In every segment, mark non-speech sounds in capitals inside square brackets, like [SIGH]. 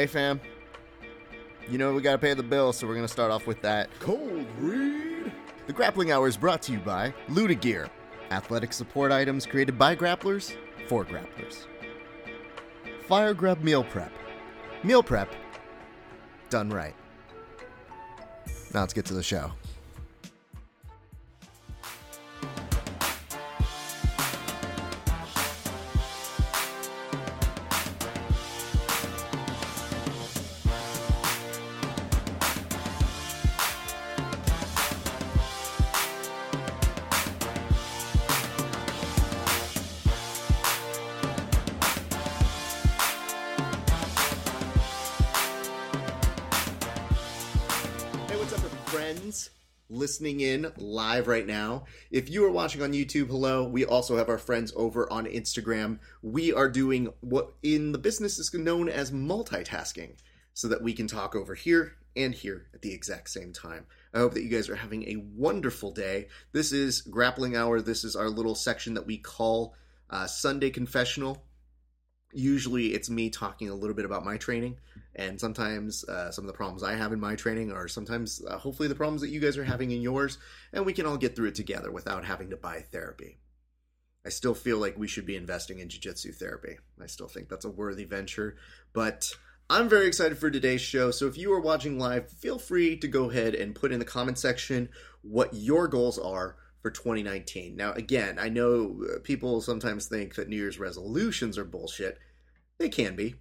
Hey, fam. You know we gotta pay the bill, so we're gonna start off with that. Cold read. The Grappling Hour is brought to you by Luda Gear, athletic support items created by grapplers for grapplers. Fire Grub Meal Prep. Meal prep done right. Now let's get to the show. Live right now. If you are watching on YouTube, hello. We also have our friends over on Instagram. We are doing what in the business is known as multitasking so that we can talk over here and here at the exact same time. I hope that you guys are having a wonderful day. This is Grappling Hour. This is our little section that we call uh, Sunday Confessional usually it's me talking a little bit about my training and sometimes uh, some of the problems i have in my training are sometimes uh, hopefully the problems that you guys are having in yours and we can all get through it together without having to buy therapy. I still feel like we should be investing in jiu-jitsu therapy. I still think that's a worthy venture but i'm very excited for today's show so if you are watching live feel free to go ahead and put in the comment section what your goals are for 2019. Now, again, I know uh, people sometimes think that New Year's resolutions are bullshit. They can be.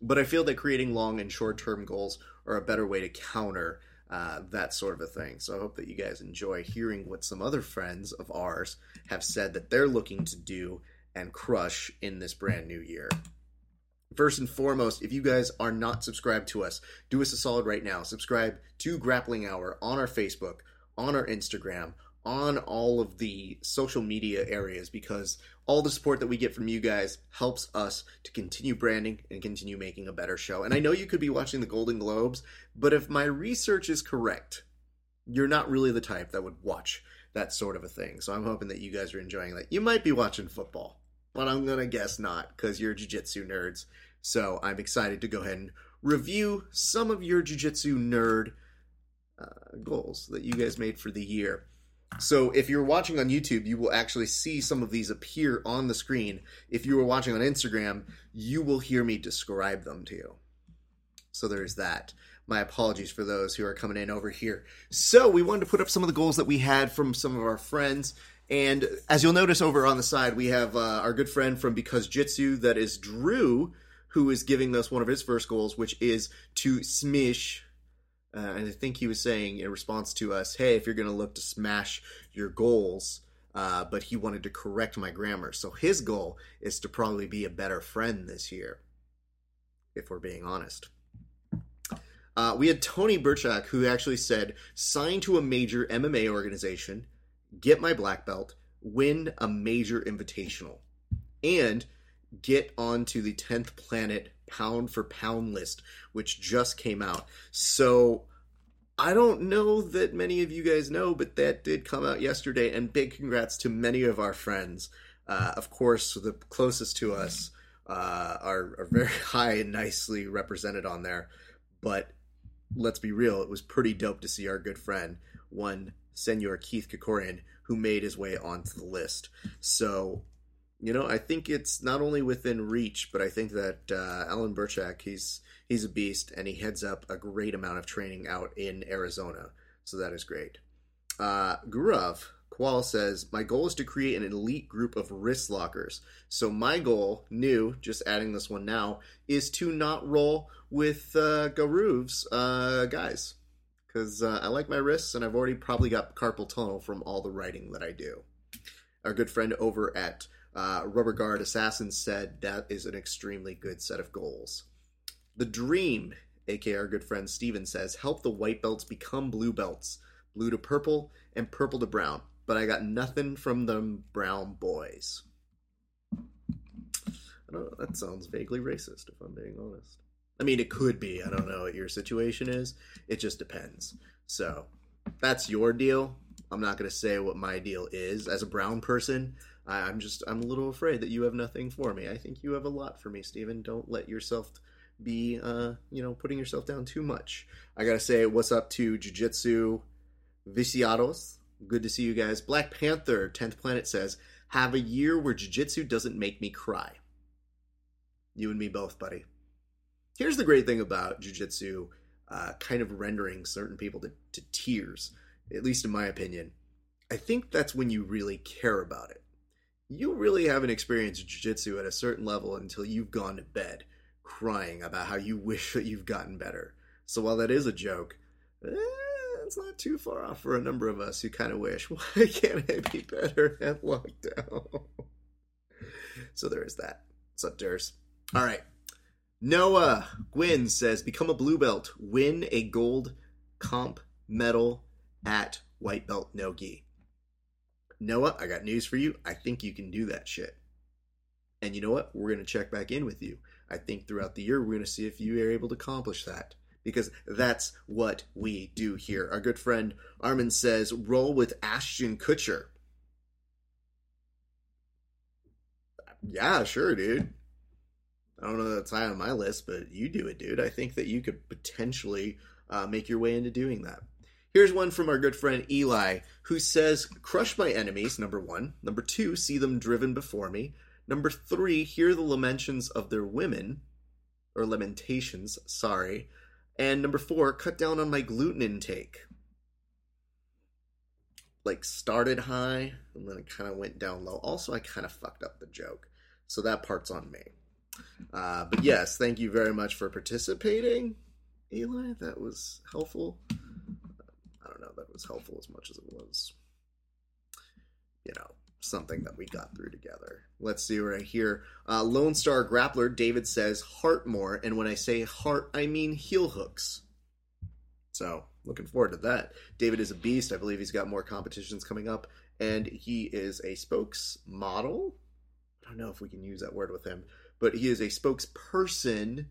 But I feel that creating long and short term goals are a better way to counter uh, that sort of a thing. So I hope that you guys enjoy hearing what some other friends of ours have said that they're looking to do and crush in this brand new year. First and foremost, if you guys are not subscribed to us, do us a solid right now. Subscribe to Grappling Hour on our Facebook, on our Instagram, on all of the social media areas because all the support that we get from you guys helps us to continue branding and continue making a better show. And I know you could be watching the Golden Globes, but if my research is correct, you're not really the type that would watch that sort of a thing. So I'm hoping that you guys are enjoying that. You might be watching football, but I'm going to guess not because you're jiu-jitsu nerds. So I'm excited to go ahead and review some of your jiu-jitsu nerd uh, goals that you guys made for the year. So if you're watching on YouTube, you will actually see some of these appear on the screen. If you were watching on Instagram, you will hear me describe them to you. So there's that. My apologies for those who are coming in over here. So we wanted to put up some of the goals that we had from some of our friends. And as you'll notice over on the side, we have uh, our good friend from Because Jitsu, that is Drew, who is giving us one of his first goals, which is to smish uh, and I think he was saying in response to us, "Hey, if you're going to look to smash your goals," uh, but he wanted to correct my grammar. So his goal is to probably be a better friend this year, if we're being honest. Uh, we had Tony Burchak who actually said, "Sign to a major MMA organization, get my black belt, win a major invitational, and." Get onto the 10th planet pound for pound list, which just came out. So I don't know that many of you guys know, but that did come out yesterday, and big congrats to many of our friends. Uh, of course, the closest to us uh, are, are very [LAUGHS] high and nicely represented on there. But let's be real, it was pretty dope to see our good friend, one Senor Keith Krikorian, who made his way onto the list. So you know, I think it's not only within reach, but I think that uh, Alan Burchak, he's he's a beast, and he heads up a great amount of training out in Arizona. So that is great. Uh, Gurav Qual says, "My goal is to create an elite group of wrist lockers. So my goal, new, just adding this one now, is to not roll with uh, Garuv's uh, guys." Because uh, I like my wrists, and I've already probably got carpal tunnel from all the writing that I do. Our good friend over at uh, Rubber Guard Assassin said that is an extremely good set of goals. The Dream, aka our good friend Steven, says help the white belts become blue belts, blue to purple and purple to brown. But I got nothing from them brown boys. I don't know, that sounds vaguely racist, if I'm being honest. I mean, it could be. I don't know what your situation is. It just depends. So, that's your deal. I'm not going to say what my deal is. As a brown person, I, I'm just I'm a little afraid that you have nothing for me. I think you have a lot for me, Stephen. Don't let yourself be, uh, you know, putting yourself down too much. I gotta say, what's up to Jiu Jitsu Viciados? Good to see you guys. Black Panther, 10th Planet says, have a year where Jiu Jitsu doesn't make me cry. You and me both, buddy. Here's the great thing about Jiu Jitsu uh, kind of rendering certain people to, to tears, at least in my opinion. I think that's when you really care about it. You really haven't experienced Jiu Jitsu at a certain level until you've gone to bed crying about how you [LAUGHS] wish that you've gotten better. So while that is a joke, eh, it's not too far off for a number of us who kind of wish, [LAUGHS] why can't I be better [LAUGHS] at lockdown? so there is that. What's up, Durs? All right. Noah Gwyn says, become a blue belt, win a gold comp medal at white belt no gi. Noah, I got news for you. I think you can do that shit. And you know what? We're going to check back in with you. I think throughout the year, we're going to see if you are able to accomplish that. Because that's what we do here. Our good friend Armin says, roll with Ashton Kutcher. Yeah, sure, dude. I don't know that's high on my list, but you do it, dude. I think that you could potentially uh, make your way into doing that. Here's one from our good friend Eli, who says, Crush my enemies, number one. Number two, see them driven before me. Number three, hear the lamentations of their women, or lamentations, sorry. And number four, cut down on my gluten intake. Like, started high, and then it kind of went down low. Also, I kind of fucked up the joke. So that part's on me. Uh, but yes, thank you very much for participating, Eli. That was helpful. I don't know that was helpful as much as it was, you know, something that we got through together. Let's see right here. Uh, Lone Star Grappler David says heart more, and when I say heart, I mean heel hooks. So looking forward to that. David is a beast. I believe he's got more competitions coming up, and he is a spokesmodel. I don't know if we can use that word with him but he is a spokesperson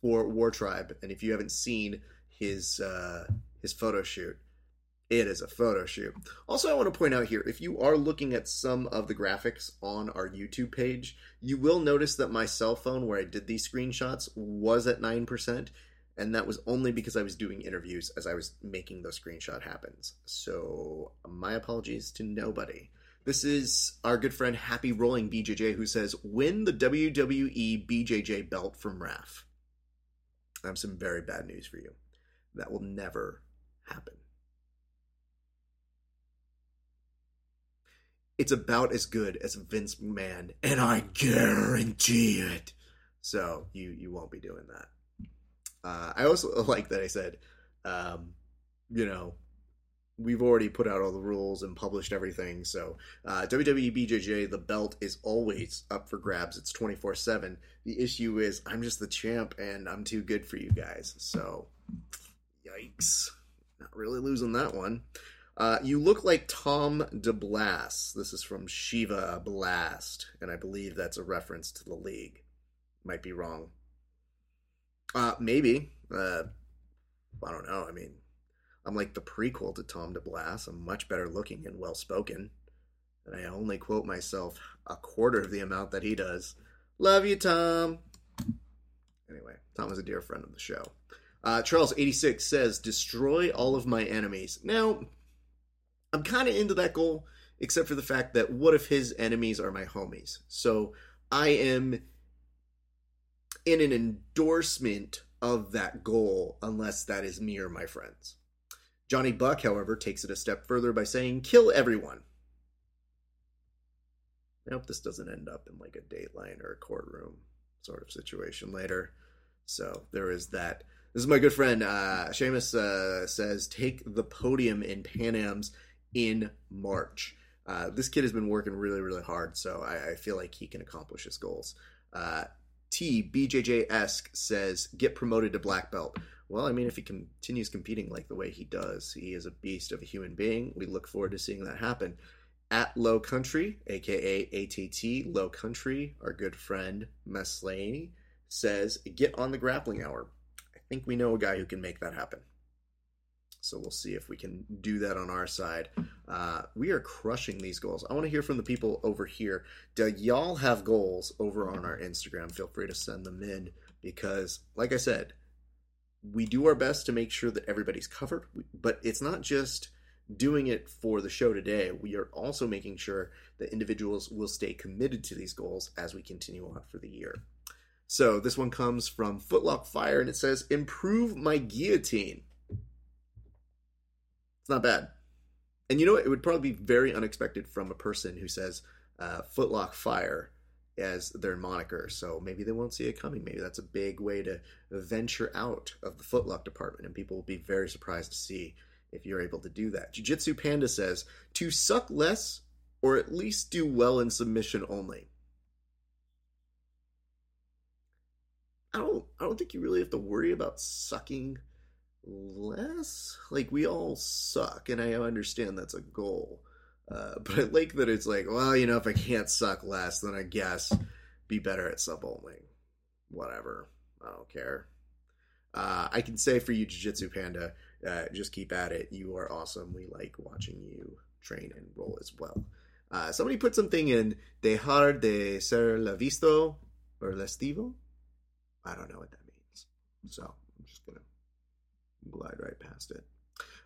for War Tribe. And if you haven't seen his uh, his photo shoot, it is a photo shoot. Also, I want to point out here if you are looking at some of the graphics on our YouTube page, you will notice that my cell phone, where I did these screenshots, was at 9%. And that was only because I was doing interviews as I was making those screenshot happens. So, my apologies to nobody. This is our good friend Happy Rolling BJJ who says, win the WWE BJJ belt from Raf. I have some very bad news for you. That will never happen. It's about as good as Vince McMahon, and I guarantee it. So you you won't be doing that. Uh, I also [LAUGHS] like that I said, um, you know, we've already put out all the rules and published everything. So uh, WWE BJJ, the belt is always up for grabs. It's twenty four seven. The issue is I'm just the champ and I'm too good for you guys. So yikes, not really losing that one. Uh, you look like Tom DeBlass. This is from Shiva Blast, and I believe that's a reference to the league. Might be wrong. Uh, maybe. Uh, I don't know. I mean, I'm like the prequel to Tom DeBlass. I'm much better looking and well spoken. And I only quote myself a quarter of the amount that he does. Love you, Tom. Anyway, Tom is a dear friend of the show. Uh, Charles86 says, Destroy all of my enemies. Now, I'm kind of into that goal, except for the fact that what if his enemies are my homies? So I am in an endorsement of that goal, unless that is me or my friends. Johnny Buck, however, takes it a step further by saying, kill everyone. I hope this doesn't end up in like a dateline or a courtroom sort of situation later. So there is that. This is my good friend uh, Seamus uh, says, take the podium in Pan Am's in March. Uh, this kid has been working really, really hard, so I, I feel like he can accomplish his goals. Uh, T BJJ esque says, get promoted to black belt. Well, I mean, if he continues competing like the way he does, he is a beast of a human being. We look forward to seeing that happen. At Low Country, aka ATT Low Country, our good friend Meslany says, "Get on the grappling hour." Think we know a guy who can make that happen. So we'll see if we can do that on our side. Uh, we are crushing these goals. I want to hear from the people over here. Do y'all have goals over on our Instagram? Feel free to send them in because, like I said, we do our best to make sure that everybody's covered, but it's not just doing it for the show today. We are also making sure that individuals will stay committed to these goals as we continue on for the year. So this one comes from Footlock Fire and it says, Improve my guillotine. It's not bad. And you know what? It would probably be very unexpected from a person who says uh, Footlock Fire as their moniker. So maybe they won't see it coming. Maybe that's a big way to venture out of the footlock department, and people will be very surprised to see if you're able to do that. Jiu Jitsu Panda says to suck less or at least do well in submission only. I don't I don't think you really have to worry about sucking less. Like we all suck, and I understand that's a goal. Uh, [LAUGHS] but I like that it's like, well, you know, if I can't suck less, then I guess be better at sub only. Whatever. I don't care. Uh, I can say for you, Jiu Jitsu Panda, uh, just keep at it. You are awesome. We like watching you train and roll as well. Uh, somebody put something in dejar de ser la visto or lestivo. I don't know what that means. So I'm just going to glide right past it.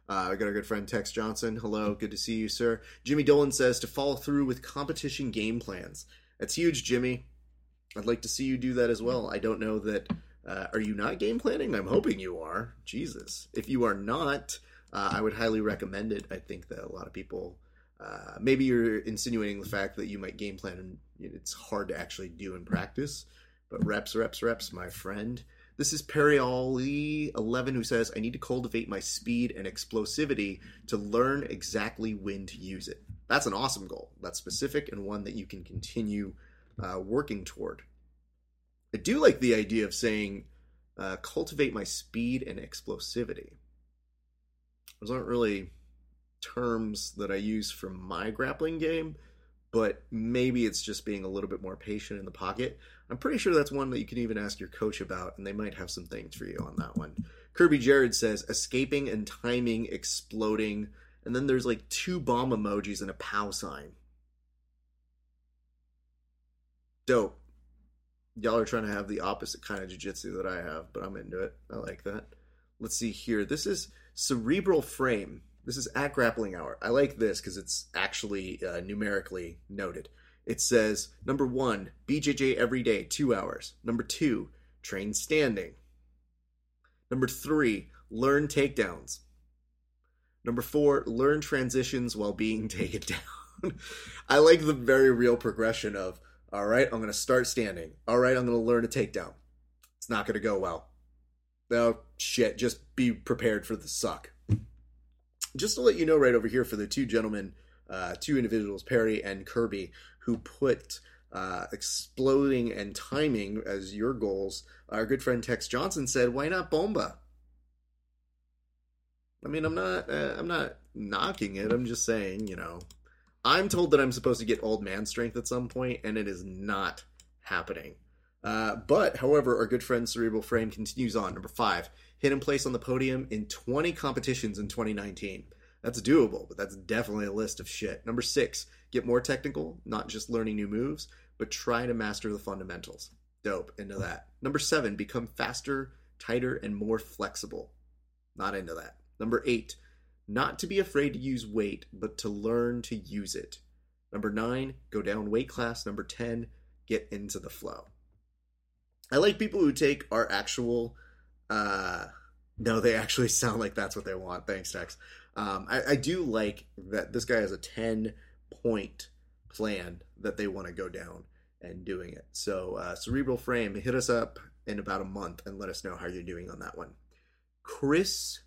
Uh, I got our good friend Tex Johnson. Hello, good to see you, sir. Jimmy Dolan says to follow through with competition game plans. That's huge, Jimmy. I'd like to see you do that as well. I don't know that. Uh, are you not game planning? I'm hoping you are. Jesus. If you are not, uh, I would highly recommend it. I think that a lot of people. Uh, maybe you're insinuating the fact that you might game plan and it's hard to actually do in practice, but reps, reps, reps, my friend. This is Perioli11 who says, I need to cultivate my speed and explosivity to learn exactly when to use it. That's an awesome goal. That's specific and one that you can continue uh, working toward. I do like the idea of saying, uh, cultivate my speed and explosivity. Those aren't really terms that I use for my grappling game, but maybe it's just being a little bit more patient in the pocket. I'm pretty sure that's one that you can even ask your coach about, and they might have some things for you on that one. Kirby Jared says escaping and timing, exploding, and then there's like two bomb emojis and a pow sign. Dope. Y'all are trying to have the opposite kind of jujitsu that I have, but I'm into it. I like that. Let's see here. This is cerebral frame. This is at grappling hour. I like this because it's actually uh, numerically noted. It says number one, BJJ every day, two hours. Number two, train standing. Number three, learn takedowns. Number four, learn transitions while being [LAUGHS] taken down. [LAUGHS] I like the very real progression of, all right, I'm going to start standing. All right, I'm going to learn a takedown. It's not going to go well. Oh, shit, just be prepared for the suck just to let you know right over here for the two gentlemen, uh, two individuals, Perry and Kirby, who put uh, exploding and timing as your goals, our good friend Tex Johnson said, "Why not Bomba?" I mean, I'm not, uh, I'm not knocking it. I'm just saying, you know, I'm told that I'm supposed to get old man strength at some point, and it is not happening. Uh, but, however, our good friend Cerebral Frame continues on. Number five, hidden place on the podium in 20 competitions in 2019. That's doable, but that's definitely a list of shit. Number six, get more technical, not just learning new moves, but try to master the fundamentals. Dope, into that. Number seven, become faster, tighter, and more flexible. Not into that. Number eight, not to be afraid to use weight, but to learn to use it. Number nine, go down weight class. Number 10, get into the flow. I like people who take our actual uh, no, they actually [LAUGHS] sound like that's what they want. Thanks, Tex. Um, I, I do like that this guy has a 10 point plan that they want to go down and doing it. So, uh, Cerebral Frame, hit us up in about a month and let us know how you're doing on that one. Chris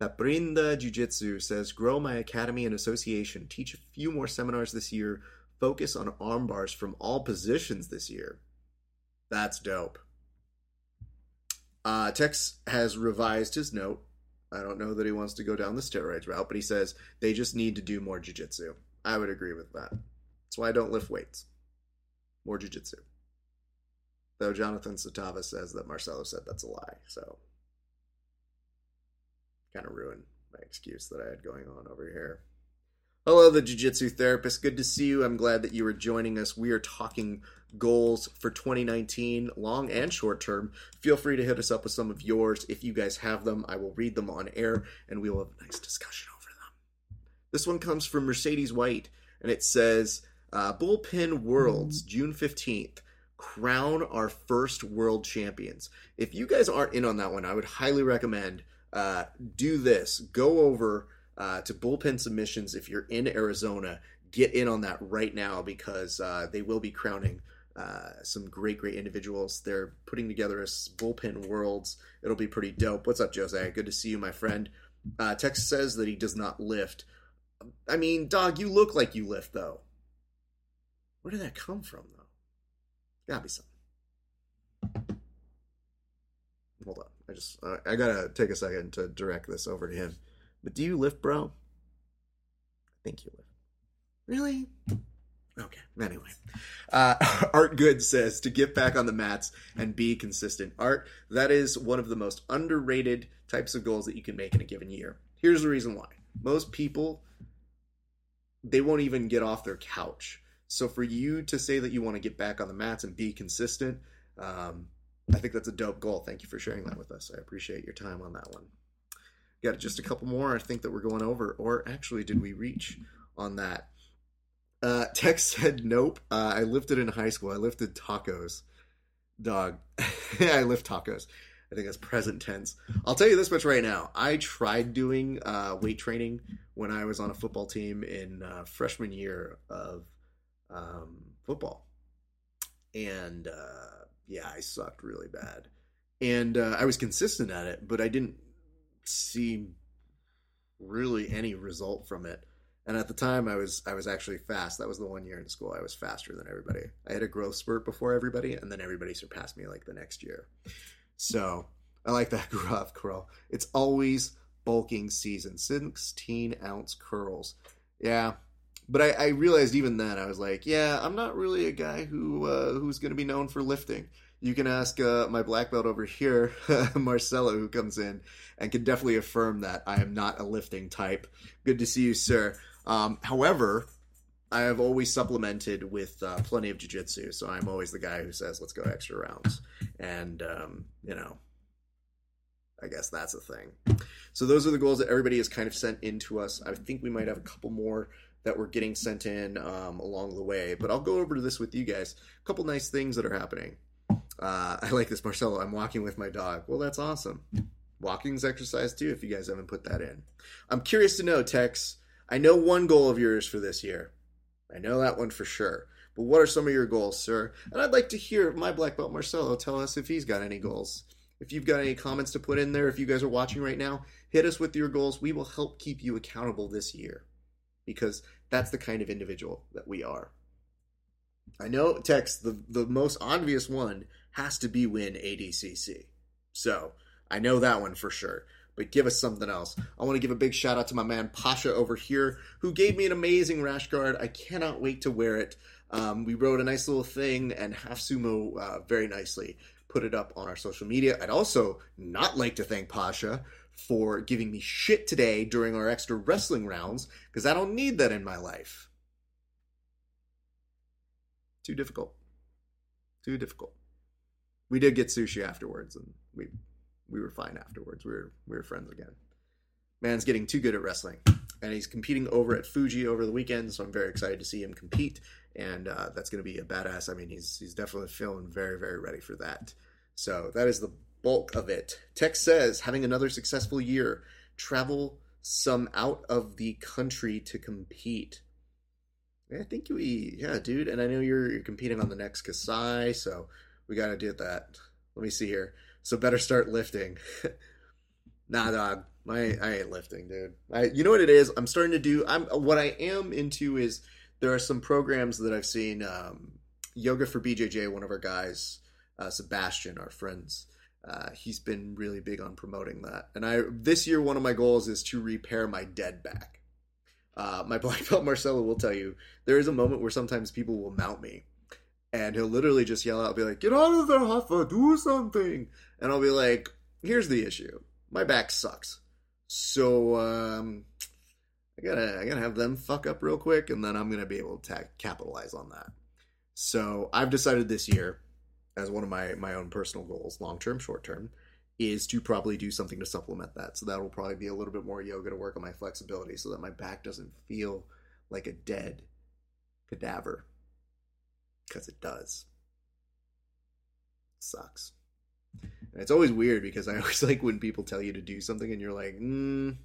Paprinda Jiu Jitsu says, Grow my academy and association. Teach a few more seminars this year. Focus on arm bars from all positions this year. That's dope. Uh, Tex has revised his note. I don't know that he wants to go down the steroids route, but he says they just need to do more jujitsu. I would agree with that. That's why I don't lift weights. More jujitsu. Though Jonathan Satava says that Marcelo said that's a lie, so kind of ruined my excuse that I had going on over here. Hello, the Jiu Jitsu therapist. Good to see you. I'm glad that you are joining us. We are talking goals for 2019, long and short term. Feel free to hit us up with some of yours. If you guys have them, I will read them on air and we will have a nice discussion over them. This one comes from Mercedes White and it says uh, Bullpen Worlds, June 15th. Crown our first world champions. If you guys aren't in on that one, I would highly recommend uh, do this. Go over uh, to bullpen submissions if you're in Arizona. Get in on that right now because uh, they will be crowning uh, some great, great individuals. They're putting together a bullpen worlds. It'll be pretty dope. What's up, Jose? Good to see you, my friend. Uh, Tex says that he does not lift. I mean, dog, you look like you lift though. Where did that come from, though? Gotta be something. Hold on. I just uh, I gotta take a second to direct this over to him. But do you lift, bro? I think you lift. Really? Okay. Anyway, uh, [LAUGHS] Art Good says to get back on the mats and be consistent. Art, that is one of the most underrated types of goals that you can make in a given year. Here's the reason why. Most people, they won't even get off their couch. So for you to say that you want to get back on the mats and be consistent, um, I think that's a dope goal. Thank you for sharing that with us. I appreciate your time on that one. Got just a couple more. I think that we're going over, or actually, did we reach on that? Uh, [LAUGHS] Tex said, "Nope. Uh, I lifted in high school. I lifted tacos. Dog. [LAUGHS] I lift tacos. I think that's present tense. I'll tell you this much right now. I tried doing uh, weight training when I was on a football team in uh, freshman year of um, football, and uh, yeah, I sucked really bad. And uh, I was consistent at it, but I didn't see really any result from it. And at the time, I was I was actually fast. That was the one year in school I was faster than everybody. I had a growth spurt before everybody, and then everybody surpassed me like the next year. So I like that [LAUGHS] graph curl. It's always bulking season. 16 ounce curls. Yeah. But I, I realized even then I was like, yeah, I'm not really a guy who uh, who's going to be known for lifting. You can ask uh, my black belt over here, [LAUGHS] Marcelo, who comes in and can definitely affirm that I am not a lifting type. Good to see you, sir. Um, however, I have always supplemented with uh, plenty of jujitsu, so I'm always the guy who says, "Let's go extra rounds," and um, you know, I guess that's a thing. So those are the goals that everybody has kind of sent in to us. I think we might have a couple more that we're getting sent in um, along the way, but I'll go over this with you guys. A couple nice things that are happening. Uh, [LAUGHS] I like this, Marcelo. I'm walking with my dog. Well, that's awesome. Walking's exercise too. If you guys haven't put that in, I'm curious to know, Tex. I know one goal of yours for this year. I know that one for sure. But what are some of your goals, sir? And I'd like to hear my black belt Marcelo tell us if he's got any goals. If you've got any comments to put in there, if you guys are watching right now, hit us with your goals. We will help keep you accountable this year because that's the kind of individual that we are. I know, Tex, the, the most obvious one has to be win ADCC. So I know that one for sure but give us something else. I want to give a big shout out to my man Pasha over here, who gave me an amazing rash guard. I cannot wait to wear it. Um, we wrote a nice little thing, and Half Sumo uh, very nicely put it up on our social media. I'd also not like to thank Pasha for giving me shit today during our extra wrestling rounds, because I don't need that in my life. Too difficult. Too difficult. We did get sushi afterwards, and we we were fine afterwards. We were we were friends again. Man's getting too good at wrestling, and he's competing over at Fuji over the weekend. So I'm very excited to see him compete, and uh, that's going to be a badass. I mean, he's he's definitely feeling very very ready for that. So that is the bulk of it. Tex says having another successful year, travel some out of the country to compete. I think we, yeah, dude. And I know you're, you're competing on the next Kasai, so we got to do that. Let me see here. So better start lifting. [LAUGHS] nah, dog. I, I ain't lifting, dude. I, you know what it is? I'm starting to do. I'm what I am into is there are some programs that I've seen. Um, Yoga for BJJ, one of our guys, uh, Sebastian, our friends. Uh, he's been really big on promoting that. And I this year, one of my goals is to repair my dead back. Uh, my [LAUGHS] black belt Marcelo will tell you there is a moment where sometimes people will mount me and he'll literally just yell out, be like, "Get out of there, Hoffa! Do something!" And I'll be like, "Here's the issue: my back sucks. So um, I gotta I gotta have them fuck up real quick, and then I'm gonna be able to ta- capitalize on that. So I've decided this year, as one of my my own personal goals, long term, short term, is to probably do something to supplement that. So that will probably be a little bit more yoga to work on my flexibility, so that my back doesn't feel like a dead cadaver, because it does. Sucks. And it's always weird because I [LAUGHS] always like when people tell you to do something and you're like, mm,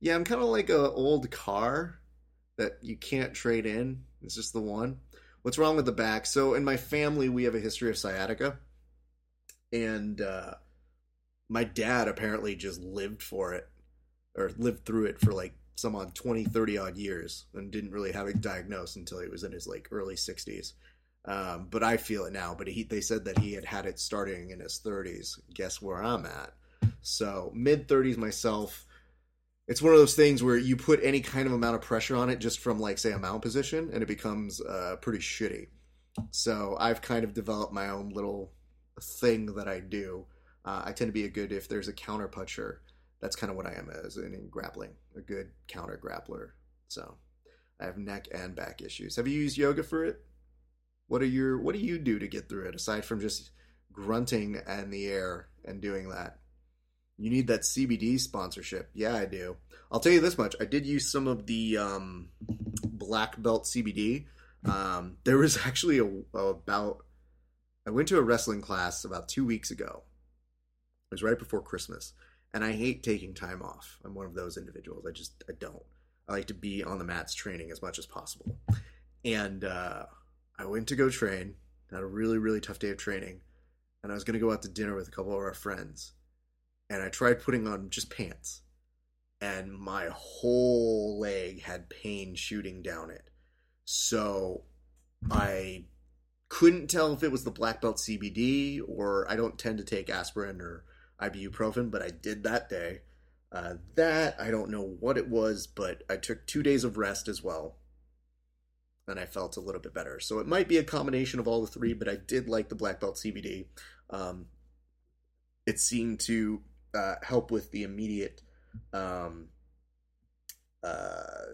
yeah, I'm kind of like a old car that you can't trade in. It's just the one. What's wrong with the back? So in my family, we have a history of sciatica, and uh, my dad apparently just lived for it or lived through it for like some odd 20, 30 odd years and didn't really have it diagnosed until he was in his like early 60s. Um, but I feel it now. But he, they said that he had had it starting in his 30s. Guess where I'm at? So mid 30s myself. It's one of those things where you put any kind of amount of pressure on it, just from like say a mount position, and it becomes uh, pretty shitty. So I've kind of developed my own little thing that I do. Uh, I tend to be a good if there's a counter puncher. That's kind of what I am as in, in grappling, a good counter grappler. So I have neck and back issues. Have you used yoga for it? What are your what do you do to get through it aside from just grunting in the air and doing that? You need that CBD sponsorship. Yeah, I do. I'll tell you this much. I did use some of the um, black belt CBD. Um, there was actually a, a, about I went to a wrestling class about two weeks ago. It was right before Christmas, and I hate taking time off. I'm one of those individuals. I just I don't. I like to be on the mats training as much as possible. And uh, I went to go train. Had a really really tough day of training, and I was going to go out to dinner with a couple of our friends. And I tried putting on just pants, and my whole leg had pain shooting down it. So I couldn't tell if it was the black belt CBD or I don't tend to take aspirin or ibuprofen, but I did that day. Uh, that I don't know what it was, but I took two days of rest as well, and I felt a little bit better. So it might be a combination of all the three, but I did like the black belt CBD. Um, it seemed to uh, help with the immediate um, uh,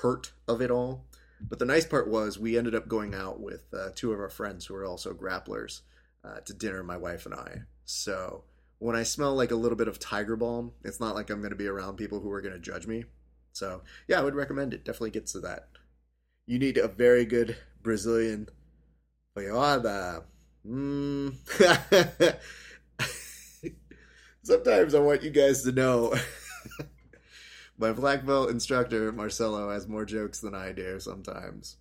hurt of it all. But the nice part was we ended up going out with uh, two of our friends who are also grapplers uh, to dinner, my wife and I. So when I smell like a little bit of tiger balm, it's not like I'm going to be around people who are going to judge me. So yeah, I would recommend it. Definitely gets to that. You need a very good Brazilian feijoada. Mm. [LAUGHS] Sometimes I want you guys to know. [LAUGHS] my black belt instructor Marcelo has more jokes than I do sometimes.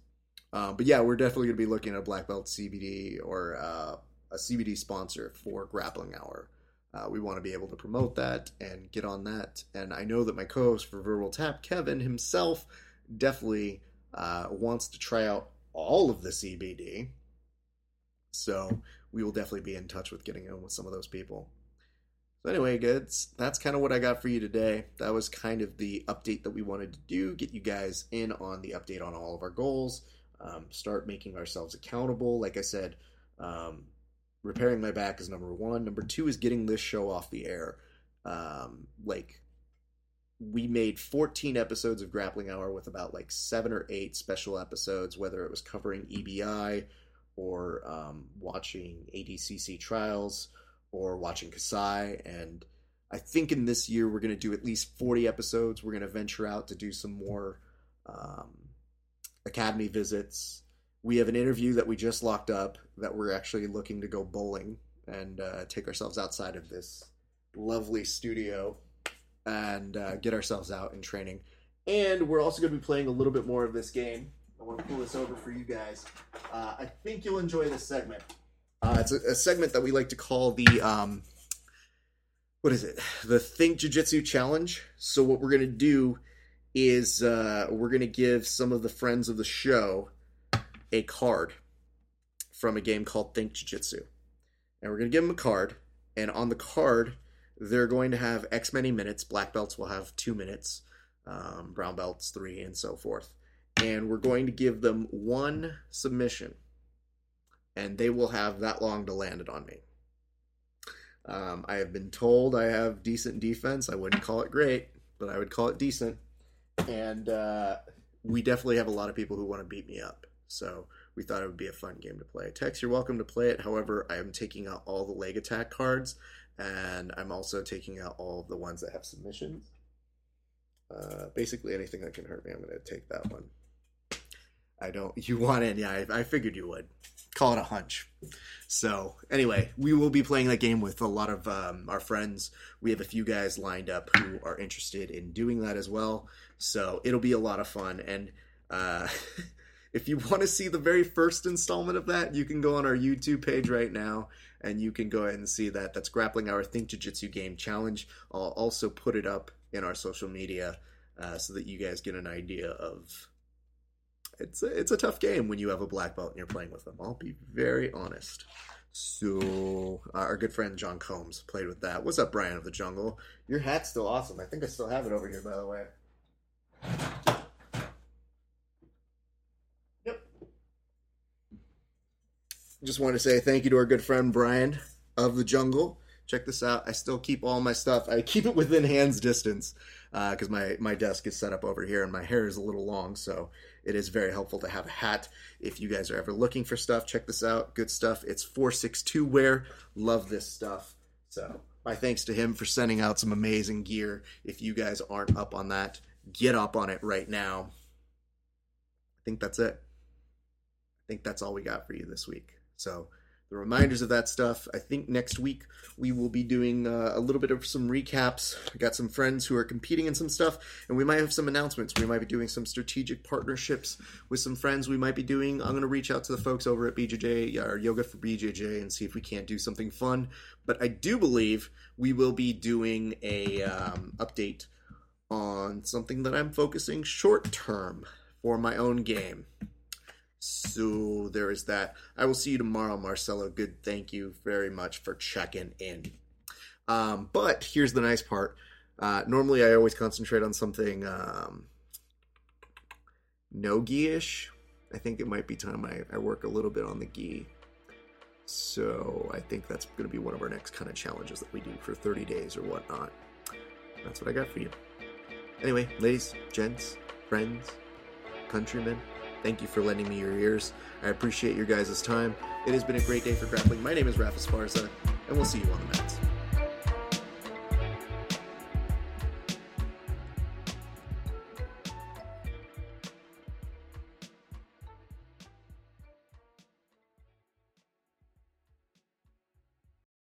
Um, but yeah, we're definitely going to be looking at a black belt CBD or uh, a CBD sponsor for Grappling Hour. Uh, we want to be able to promote that and get on that. And I know that my co-host for Verbal Tap, Kevin himself, definitely uh, wants to try out all of the CBD. So we will definitely be in touch with getting in with some of those people. So anyway, goods, that's kind of what I got for you today. That was kind of the update that we wanted to do, get you guys in on the update on all of our goals, um, start making ourselves accountable. Like I said, um, repairing my back is number one. Number two is getting this show off the air. Um, like we made 14 episodes of Grappling Hour with about like seven or eight special episodes, whether it was covering EBI or um, watching ADCC trials or watching Kasai. And I think in this year we're going to do at least 40 episodes. We're going to venture out to do some more um, academy visits we have an interview that we just locked up that we're actually looking to go bowling and uh, take ourselves outside of this lovely studio and uh, get ourselves out in training. And we're also going to be playing a little bit more of this game. I want to pull this over for you guys. Uh, I think you'll enjoy this segment. Uh, it's a, a, segment that we like to call the um, what is it? The Think Jiu Jitsu Challenge. So what we're going to do is uh, we're going to give some of the friends of the show a card from a game called Think Jiu Jitsu. And we're going to give them a card. And on the card, they're going to have X many minutes. Black belts will have two minutes, um, brown belts three, and so forth. And we're going to give them one submission. And they will have that long to land it on me. Um, I have been told I have decent defense. I wouldn't call it great, but I would call it decent. and uh, we definitely have a lot of people who want to beat me up. So we thought it would be a fun game to play. Tex, you're welcome to play it. However, I am taking out all the leg attack cards, and I'm also taking out all of the ones that have submissions. Uh, basically, anything that can hurt me, I'm going to take that one. I don't. [LAUGHS] You want it? Yeah, I, I figured you would. Call it a hunch. So anyway, we will be playing that game with a lot of um, our friends. We have a few guys lined up who are interested in doing that as well. So it'll be a lot of fun. And uh, [LAUGHS] if you want to see the very first installment of that, you can go on our YouTube page right now and you can go ahead and see that. That's Grappling Hour Think Jiu-Jitsu Game Challenge. I'll also put it up in our social media uh, so that you guys get an idea of it's a, it's a tough game when you have a black belt and you're playing with them. I'll be very honest. So uh, our good friend John Combs played with that. What's up, Brian of the Jungle? Your hat's still awesome. I think I still have it over here, by the way. Just want to say thank you to our good friend Brian of the Jungle. Check this out. I still keep all my stuff. I keep it within hands distance because uh, my my desk is set up over here and my hair is a little long, so it is very helpful to have a hat. If you guys are ever looking for stuff, check this out. Good stuff. It's 462 wear. Love this stuff. So, my thanks to him for sending out some amazing gear. If you guys aren't up on that, get up on it right now. I think that's it. I think that's all we got for you this week. So, the reminders of that stuff. I think next week we will be doing uh, a little bit of some recaps. I got some friends who are competing in some stuff, and we might have some announcements. We might be doing some strategic partnerships with some friends. We might be doing. I'm going to reach out to the folks over at BJJ or Yoga for BJJ and see if we can't do something fun. But I do believe we will be doing a um, update on something that I'm focusing short term for my own game. So there is that. I will see you tomorrow, Marcelo. Good. Thank you very much for checking in. Um, but here's the nice part. Uh, normally, I always concentrate on something um, no gi-ish. I think it might be time I, I work a little bit on the gi. So I think that's going to be one of our next kind of challenges that we do for 30 days or whatnot. That's what I got for you. Anyway, ladies, gents, friends, countrymen, Thank you for lending me your ears. I appreciate your guys' time. It has been a great day for grappling. My name is Rafa Sparza, and we'll see you on the mat.